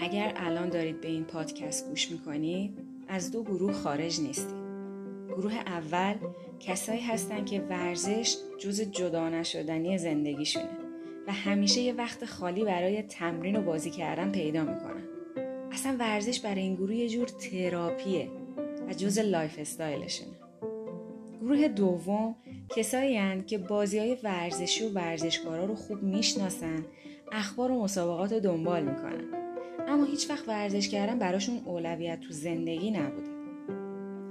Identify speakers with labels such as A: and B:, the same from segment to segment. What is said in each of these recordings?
A: اگر الان دارید به این پادکست گوش می‌کنید از دو گروه خارج نیستید گروه اول کسایی هستن که ورزش جز جدا نشدنی زندگیشونه و همیشه یه وقت خالی برای تمرین و بازی کردن پیدا می‌کنن. اصلا ورزش برای این گروه یه جور تراپیه و جز lifestyle شونه. گروه دوم کسایی هن که بازی های ورزشی و ورزشکارا رو خوب می‌شناسن اخبار و مسابقات رو دنبال می‌کنن. اما هیچ وقت ورزش کردن براشون اولویت تو زندگی نبوده.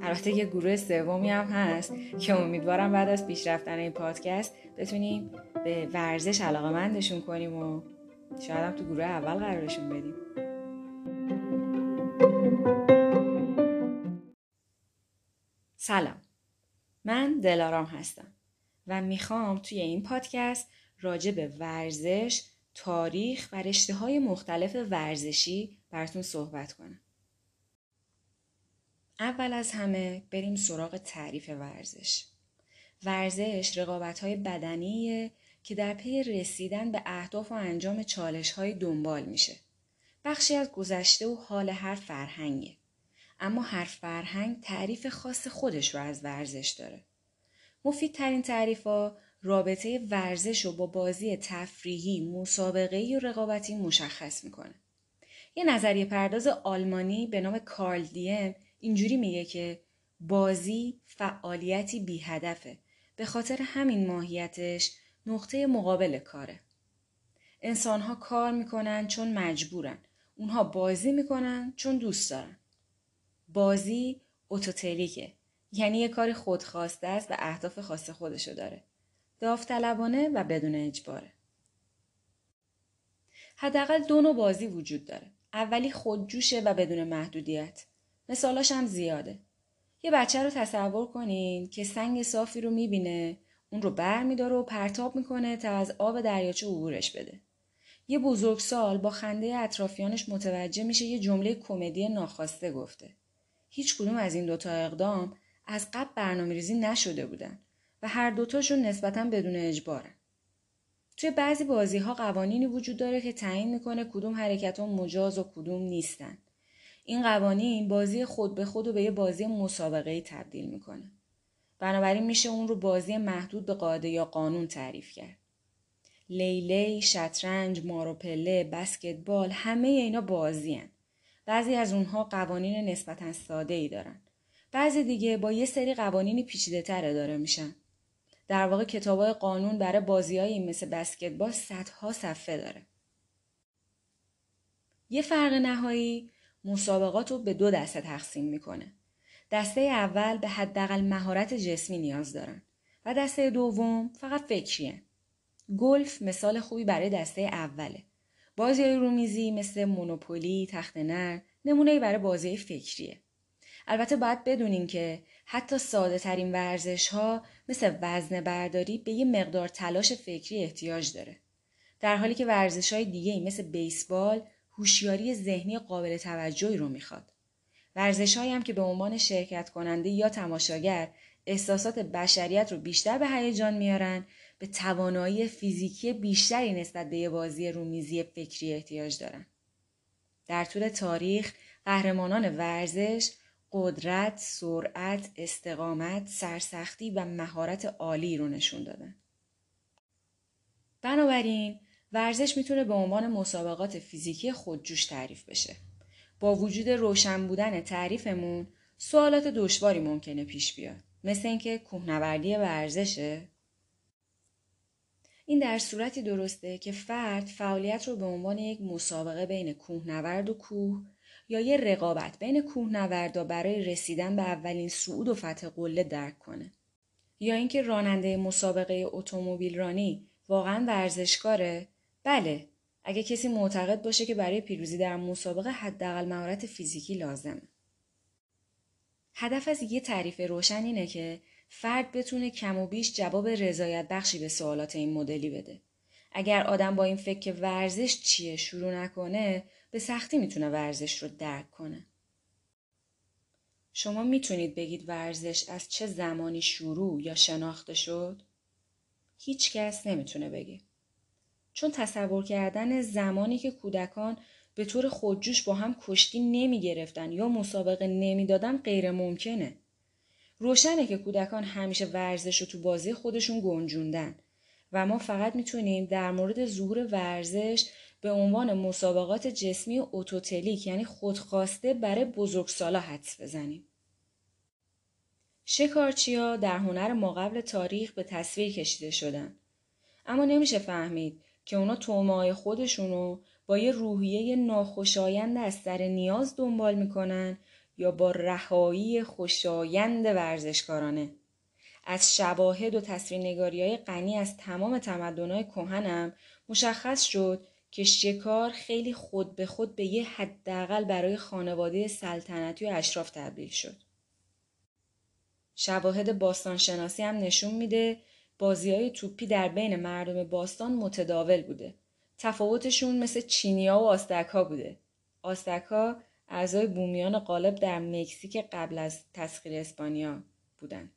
A: البته یه گروه سومی هم هست که امیدوارم بعد از پیش رفتن این پادکست بتونیم به ورزش علاقه مندشون کنیم و شاید هم تو گروه اول قرارشون بدیم. سلام. من دلارام هستم و می‌خوام توی این پادکست راجع به ورزش، تاریخ و رشته های مختلف ورزشی براتون صحبت کنم. اول از همه بریم سراغ تعریف ورزش. ورزش رقابت های بدنیه که در پی رسیدن به اهداف و انجام چالش های دنبال میشه. بخشی از گذشته و حال هر فرهنگه. اما هر فرهنگ تعریف خاص خودش رو از ورزش داره. مفیدترین تعریف ها رابطه ورزش رو با بازی تفریحی، مسابقه‌ای و رقابتی مشخص می‌کنه. یه نظریه پرداز آلمانی به نام کارل دیم اینجوری میگه که بازی فعالیتی بی هدفه. به خاطر همین ماهیتش نقطه مقابل کاره. انسان ها کار می‌کنن چون مجبورن. اونها بازی می‌کنن چون دوست دارن. بازی اوتوتریکه. یعنی یه کار خودخواسته است و اهداف خاص خودشو داره. داوطلبانه و بدون اجباره. حداقل دو نوع بازی وجود داره. اولی خودجوشه و بدون محدودیت. مثالاش هم زیاده. یه بچه رو تصور کنین که سنگ صافی رو می‌بینه اون رو بر میداره و پرتاب می‌کنه تا از آب دریاچه عبورش بده. یه بزرگسال با خنده اطرافیانش متوجه میشه یه جمله کمدی ناخواسته گفته. هیچ کدوم از این دوتا اقدام از قبل برنامه ریزی نشده بودن و هر دوتاشون نسبتا بدون اجبارن. توی بعضی بازی ها قوانینی وجود داره که تعیین می‌کنه کدوم حرکت ها مجاز و کدوم نیستن. این قوانین بازی خود به خود و به یه بازی مسابقه تبدیل می‌کنه. بنابراین میشه اون رو بازی محدود به قاعده یا قانون تعریف کرد. لیلی، شطرنج، ماروپله، بسکتبال همه اینا بازی هن. بعضی از اونها قوانین نسبتا ساده ای دارن. بعضی دیگه با یه سری قوانین پیچیده تره داره میشن. در واقع کتابای قانون برای بازیایی مثل بسکتبال صدها صفحه داره. یه فرق نهایی مسابقات رو به دو دسته تقسیم می‌کنه. دسته اول به حداقل مهارت جسمی نیاز دارن و دسته دوم فقط فکریه. گلف مثال خوبی برای دسته اوله. بازی رومیزی مثل مونوپولی، تخت نر نمونه برای بازی فکریه. البته باید بدونین که حتی ساده ترین ورزش ها مثل وزن برداری به یه مقدار تلاش فکری احتیاج داره. در حالی که ورزش های دیگه مثل بیسبال هوشیاری ذهنی قابل توجهی رو می‌خواد. ورزش هم که به عنوان شرکت کننده یا تماشاگر احساسات بشریت رو بیشتر به هیجان میارن به توانایی فیزیکی بیشتری نسبت به بازی رومیزی فکری احتیاج دارن. در طول تاریخ قهرمانان ورزش قدرت، سرعت، استقامت، سرسختی و مهارت عالی رو نشون دادن. بنابراین ورزش می‌تونه به عنوان مسابقات فیزیکی خودجوش تعریف بشه. با وجود روشن بودن تعریفمون سوالات دشواری ممکنه پیش بیاد. مثل اینکه کوهنوردی ورزشه این در صورتی درسته که فرد فعالیت رو به عنوان یک مسابقه بین کوهنورد و کوه یا یه رقابت بین کوهنوردا برای رسیدن به اولین صعود و فتح قله درک کنه. یا اینکه راننده مسابقه اتومبیل رانی واقعا ورزشکاره؟ بله اگه کسی معتقد باشه که برای پیروزی در مسابقه حداقل مهارت فیزیکی لازمه. هدف از یه تعریف روشن اینه که فرد بتونه کم و بیش جواب رضایت بخشی به سوالات این مدلی بده. اگر آدم با این فکر که ورزش چیه شروع نکنه به سختی می‌تونه ورزش رو درک کنه. شما می‌تونید بگید ورزش از چه زمانی شروع یا شناخته شد؟ هیچ کس نمی‌تونه بگه. چون تصور کردن زمانی که کودکان به طور خودجوش با هم کشتی نمی گرفتن یا مسابقه نمی‌دادن غیر ممکنه. روشنه که کودکان همیشه ورزش رو تو بازی خودشون گنجوندن و ما فقط می‌تونیم در مورد ظهور ورزش به عنوان مسابقات جسمی و اوتوتلیک یعنی خودخواسته برای بزرگسالا حدس بزنیم. شکارچیا در هنر ماقبل تاریخ به تصویر کشیده شدن. اما نمیشه فهمید که اونا تومه خودشونو با یه روحیه ناخوشایند از سر نیاز دنبال می‌کنن یا با رهایی خوشایند ورزشکارانه. از شواهد و تصویرنگاری های غنی از تمام تمدنهای کهنم مشخص شد که شکار خیلی خود به خود به یه حداقل برای خانواده سلطنتی و اشراف تبدیل شد. شواهد باستانشناسی هم نشون میده بازی های توپی در بین مردم باستان متداول بوده. تفاوتشون مثل چینیا و آستک ها بوده. آستک ها اعضای بومیان غالب در مکزیک قبل از تسخیر اسپانیا بودن.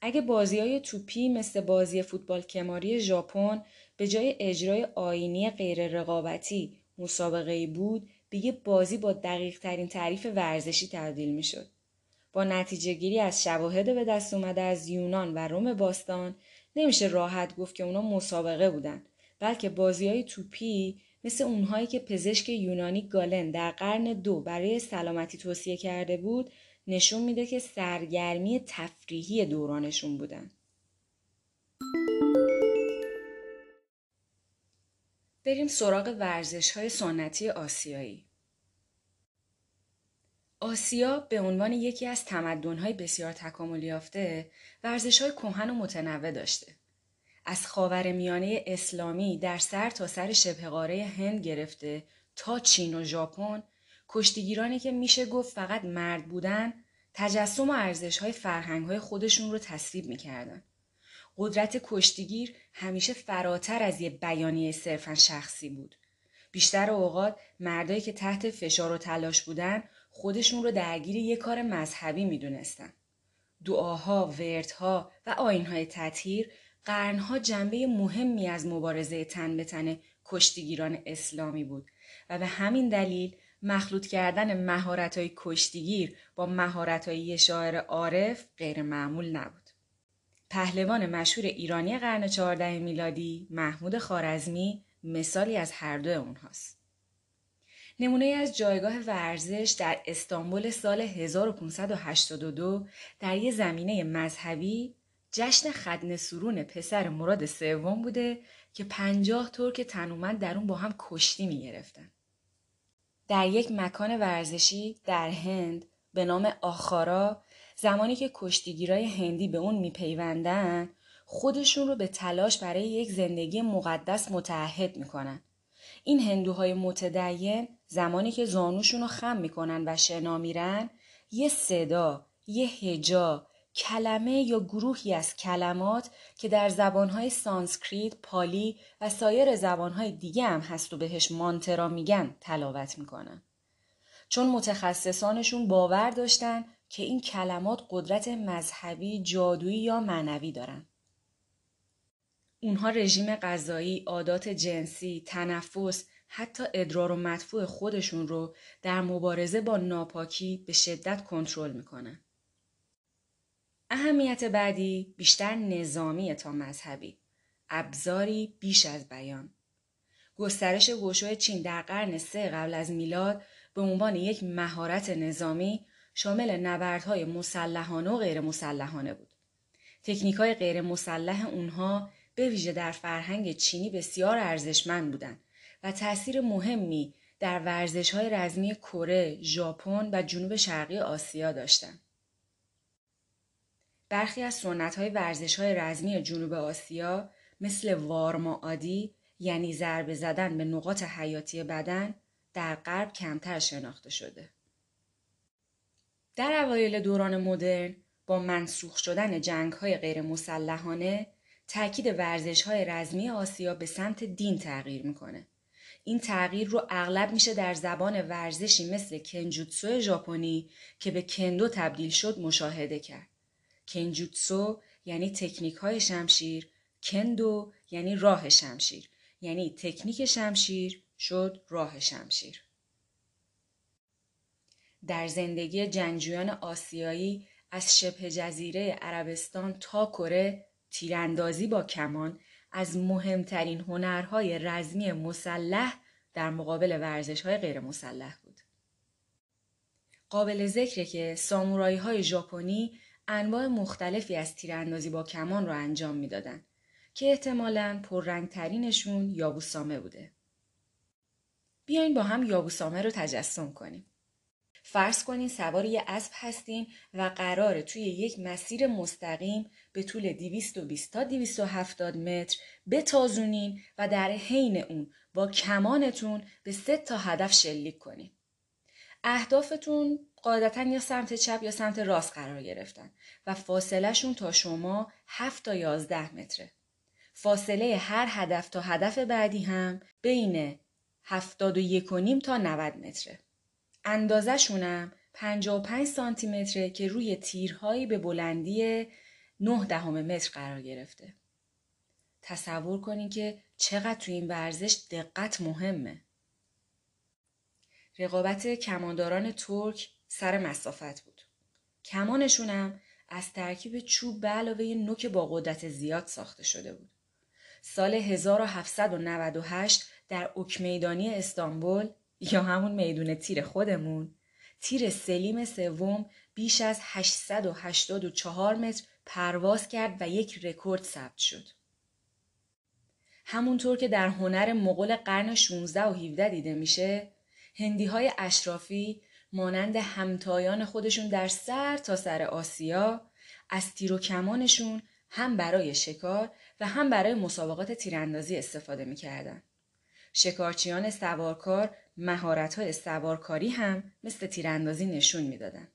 A: اگه بازی های توپی مثل بازی فوتبال کماری ژاپن به جای اجرای آینی غیر رقابتی مسابقه بود به یه بازی با دقیق ترین تعریف ورزشی تبدیل می شد. با نتیجه گیری از شواهد به دست اومده از یونان و روم باستان نمیشه راحت گفت که اونا مسابقه بودن بلکه بازی های توپی مثل اونهایی که پزشک یونانی گالن در قرن دو برای سلامتی توصیه کرده بود نشون میده که سرگرمی تفریحی دورانشون بودن. بریم سراغ ورزش های سنتی آسیایی. آسیا به عنوان یکی از تمدن‌های بسیار تکاملی یافته ورزش‌های کهن و متنوع داشته. از خاور میانه اسلامی در سر تا سر شبه قاره هند گرفته تا چین و ژاپن کشتیگیرانی که میشه گفت فقط مرد بودن تجسم و ارزش‌های فرهنگ‌های خودشون رو تصویب می‌کردن. قدرت کشتیگیر همیشه فراتر از یه بیانیه صرفا شخصی بود. بیشتر اوقات مردایی که تحت فشار و تلاش بودن خودشون رو درگیر یه کار مذهبی می‌دونستن. دعاها، وردها و آینهای تطهیر قرنها جنبه مهمی از مبارزه تن به تن کشتیگیران اسلامی بود و به همین دلیل مخلوط کردن مهارت‌های کشتیگیر با مهارت‌های شاعر عارف غیر معمول نبود. پهلوان مشهور ایرانی قرن 14 میلادی محمود خارزمی مثالی از هر دو اونهاست. نمونه از جایگاه ورزش در استانبول سال 1582 در یه زمینه مذهبی جشن خدن سرون پسر مراد سوم بوده که پنجاه ترک تنومند در اون با هم کشتی می گرفتن. در یک مکان ورزشی در هند به نام آخارا زمانی که کشتیگیرای هندی به اون میپیوندن خودشون رو به تلاش برای یک زندگی مقدس متعهد می‌کنن. این هندوهای متدین زمانی که زانوشون رو خم می‌کنن و شنا میرن یه صدا، یه هجا، کلمه یا گروهی از کلمات که در زبانهای سانسکریت، پالی و سایر زبانهای دیگه هم هست و بهش مانترا میگن تلاوت می‌کنن. چون متخصصانشون باور داشتن که این کلمات قدرت مذهبی، جادویی یا معنوی دارن. اونها رژیم غذایی، عادات جنسی، تنفس، حتی ادرار و مدفوع خودشون رو در مبارزه با ناپاکی به شدت کنترل می‌کنن. اهمیت بعدی بیشتر نظامی تا مذهبی. ابزاری بیش از بیان. گسترش گوشو چین در قرن سه قبل از میلاد به عنوان یک مهارت نظامی شامل نبردهای مسلحانه و غیر مسلحانه بود. تکنیک های غیر مسلح اونها به ویژه در فرهنگ چینی بسیار ارزشمند بودند و تاثیر مهمی در ورزش های رزمی کره، ژاپن و جنوب شرقی آسیا داشتند. برخی از سنت های ورزش های رزمی جنوب آسیا مثل وارما عادی یعنی ضربه زدن به نقاط حیاتی بدن در غرب کمتر شناخته شده. در اوایل دوران مدرن با منسوخ شدن جنگ های غیر مسلحانه تاکید ورزش های رزمی آسیا به سمت دین تغییر می‌کنه. این تغییر رو اغلب میشه در زبان ورزشی مثل کنجوتسو ژاپنی که به کندو تبدیل شد مشاهده کرد. کنجوتسو یعنی تکنیک های شمشیر کندو یعنی راه شمشیر یعنی تکنیک شمشیر شد راه شمشیر در زندگی جنگجویان آسیایی از شبه جزیره عربستان تا کره تیراندازی با کمان از مهمترین هنرهای رزمی مسلح در مقابل ورزش های غیر مسلح بود. قابل ذکره که سامورایی های ژاپنی انواع مختلفی از تیراندازی با کمان را انجام می‌دادند که احتمالاً پررنگترینشون یابوسامه بوده. بیاین با هم یابوسامه رو تجسم کنیم. فرض کنین سوار یه اسب هستین و قراره توی یک مسیر مستقیم به طول 220 تا 270 متر بتازونین و در حین اون با کمانتون به سه تا هدف شلیک کنین. اهدافتون قاعدتا یا سمت چپ یا سمت راست قرار گرفتن و فاصلهشون تا شما 7 تا 11 متره. فاصله هر هدف تا هدف بعدی هم بین 71 تا 90 متره. اندازه شونم 55 سانتی متره که روی تیرهایی به بلندی 9 دهم متر قرار گرفته. تصور کنین که چقدر تو این ورزش دقت مهمه. رقابت کمانداران ترک سر مسافت بود. کمانشونم از ترکیب چوب به علاوه نوک با قدرت زیاد ساخته شده بود. سال 1798 در اوکمیدانی استانبول یا همون میدون تیر خودمون تیر سلیم سوم بیش از 884 متر پرواز کرد و یک رکورد ثبت شد. همونطور که در هنر مغول قرن 16 و 17 دیده میشه هندی های اشرافی مانند همتایان خودشون در سر تا سر آسیا از تیر و کمانشون هم برای شکار و هم برای مسابقات تیراندازی استفاده می‌کردن. شکارچیان سوارکار مهارت سوارکاری هم مثل تیراندازی نشون می‌دادن.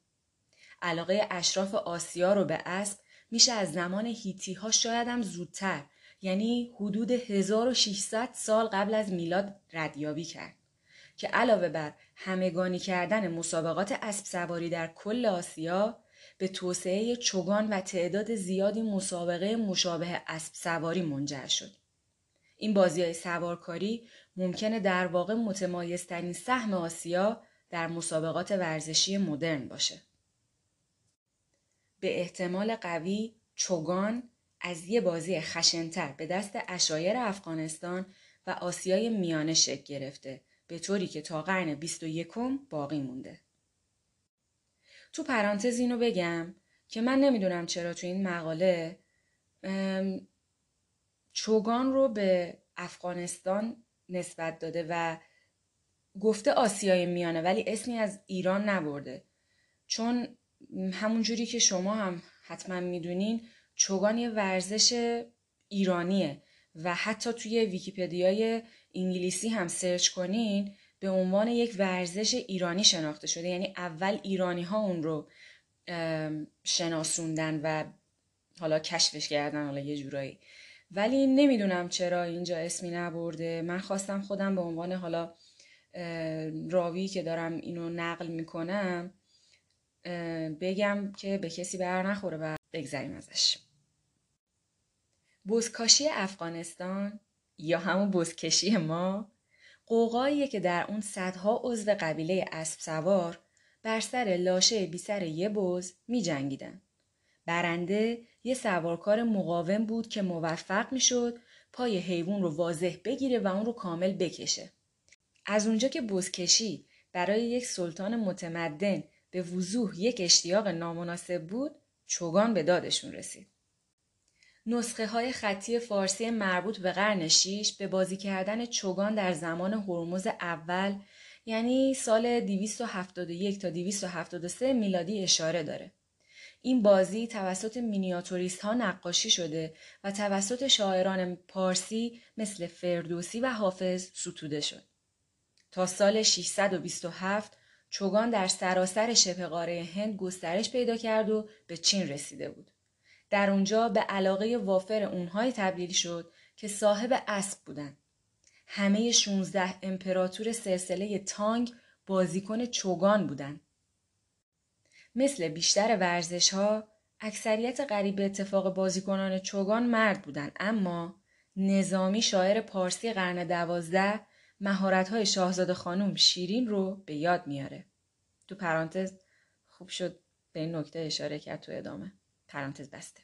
A: علاقه اشراف آسیا رو به اسب میشه از زمان هیتی ها شاید هم زودتر یعنی حدود 1600 سال قبل از میلاد ردیابی کرد که علاوه بر همگانی کردن مسابقات اسب سواری در کل آسیا به توسعه چوگان و تعداد زیادی مسابقه مشابه اسب سواری منجر شد. این بازی های سوارکاری ممکنه در واقع متمایزترین سهم آسیا در مسابقات ورزشی مدرن باشه. به احتمال قوی چوگان از یه بازی خشنتر به دست اشایر افغانستان و آسیای میانه شکل گرفته به طوری که تا قرن 21 باقی مونده. تو پرانتز اینو بگم که من نمی‌دونم چرا تو این مقاله چوگان رو به افغانستان نسبت داده و گفته آسیای میانه ولی اسمی از ایران نبرده چون همونجوری که شما هم حتما می‌دونین چوگان یه ورزش ایرانیه و حتی توی ویکیپدیای انگلیسی هم سرچ کنین به عنوان یک ورزش ایرانی شناخته شده. یعنی اول ایرانی ها اون رو شناسوندن و حالا کشفش کردن حالا یه جورایی. ولی نمی‌دونم چرا اینجا اسمی نبرده. من خواستم خودم به عنوان حالا راوی که دارم اینو نقل می‌کنم بگم که به کسی بر نخوره و بگذریم ازش. بزکاشی افغانستان یا همون بزکشی ما قوقاییه که در اون صدها عضو قبیله اسب سوار بر سر لاشه بی سر یه بز می جنگیدن. برنده یه سوارکار مقاوم بود که موفق می شد پای حیوان رو واضح بگیره و اون رو کامل بکشه. از اونجا که بزکشی برای یک سلطان متمدن به وضوح یک اشتیاق نامناسب بود چوگان به دادشون رسید. نسخه های خطی فارسی مربوط به قرن شیش به بازی کردن چوگان در زمان هرمز اول یعنی سال 271 تا 273 میلادی اشاره داره. این بازی توسط مینیاتوریست ها نقاشی شده و توسط شاعران پارسی مثل فردوسی و حافظ ستوده شد. تا سال 627 چوگان در سراسر شبه قاره هند گسترش پیدا کرد و به چین رسیده بود. در اونجا به علاقه وافر اونهایی تبدیل شد که صاحب اسب بودند. همه 16 امپراتور سلسله تانگ بازیکن چوگان بودند. مثل بیشتر ورزش ها اکثریت قریب اتفاق بازیکنان چوگان مرد بودن اما نظامی شاعر پارسی قرن دوازده مهارت‌های شاهزاده خانم شیرین رو به یاد میاره. تو پرانتز خوب شد به این نکته اشاره کرد تو ادامه. پرانتز بسته.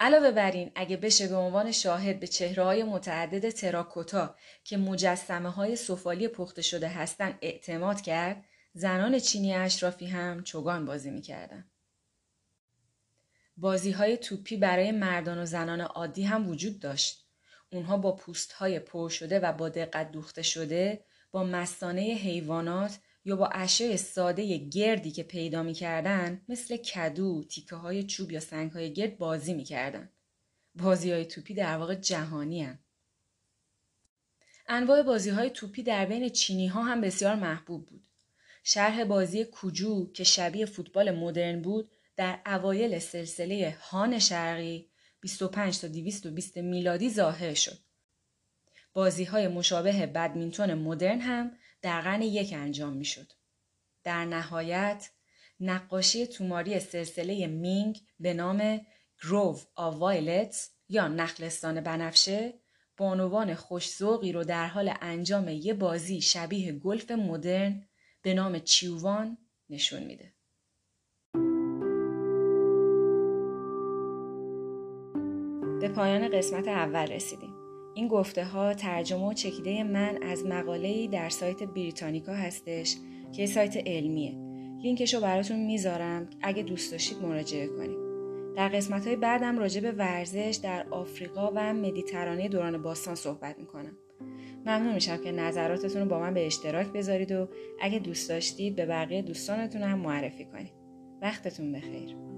A: علاوه بر این اگه بشه به عنوان شاهد به چهره های متعدد تراکوتا که مجسمه های سفالی پخته شده هستن اعتماد کرد زنان چینی اشرافی هم چوگان بازی می‌کردن. بازی های توپی برای مردان و زنان عادی هم وجود داشت. اونها با پوست های پر شده و با دقت دوخته شده با مستانه حیوانات یا با اشیاء ساده گردی که پیدا می‌کردن مثل کدو، تیکه های چوب یا سنگ های گرد بازی می‌کردن. بازی های توپی در واقع جهانی هن. انواع بازی های توپی در بین چینی ها هم بسیار محبوب بود. شرح بازی کوجو که شبیه فوتبال مدرن بود در اوایل سلسله هان شرقی 25 تا 220 میلادی ظاهر شد. بازی های مشابه بدمینتون مدرن هم در قرن یک انجام می شد. در نهایت نقاشی توماری سلسله مینگ به نام Grove of Violets یا نخلستان بنفشه بانوان خوش‌ذوقی رو در حال انجام یه بازی شبیه گلف مدرن به نام چیووان نشون میده. به پایان قسمت اول رسیدیم. این گفته ها ترجمه و چکیده من از مقاله‌ای در سایت بریتانیکا هستش که سایت علمیه. لینکش رو براتون می‌ذارم اگه دوست داشتید مراجعه کنید. در قسمت های بعدم راجع به ورزش در آفریقا و مدیترانه دوران باستان صحبت می‌کنم. ممنون میشم که نظراتتون رو با من به اشتراک بذارید و اگه دوست داشتید به بقیه دوستانتون هم معرفی کنید. وقتتون بخیر.